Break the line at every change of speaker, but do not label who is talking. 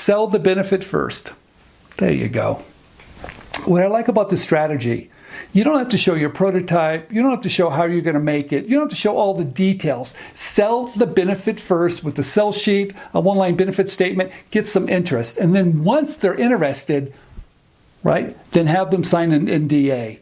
Sell the benefit first. There you go. What I like about this strategy, you don't have to show your prototype. You don't have to show how you're going to make it. You don't have to show all the details. Sell the benefit first with the sell sheet, a one line benefit statement, get some interest. And then once they're interested, right, then have them sign an NDA.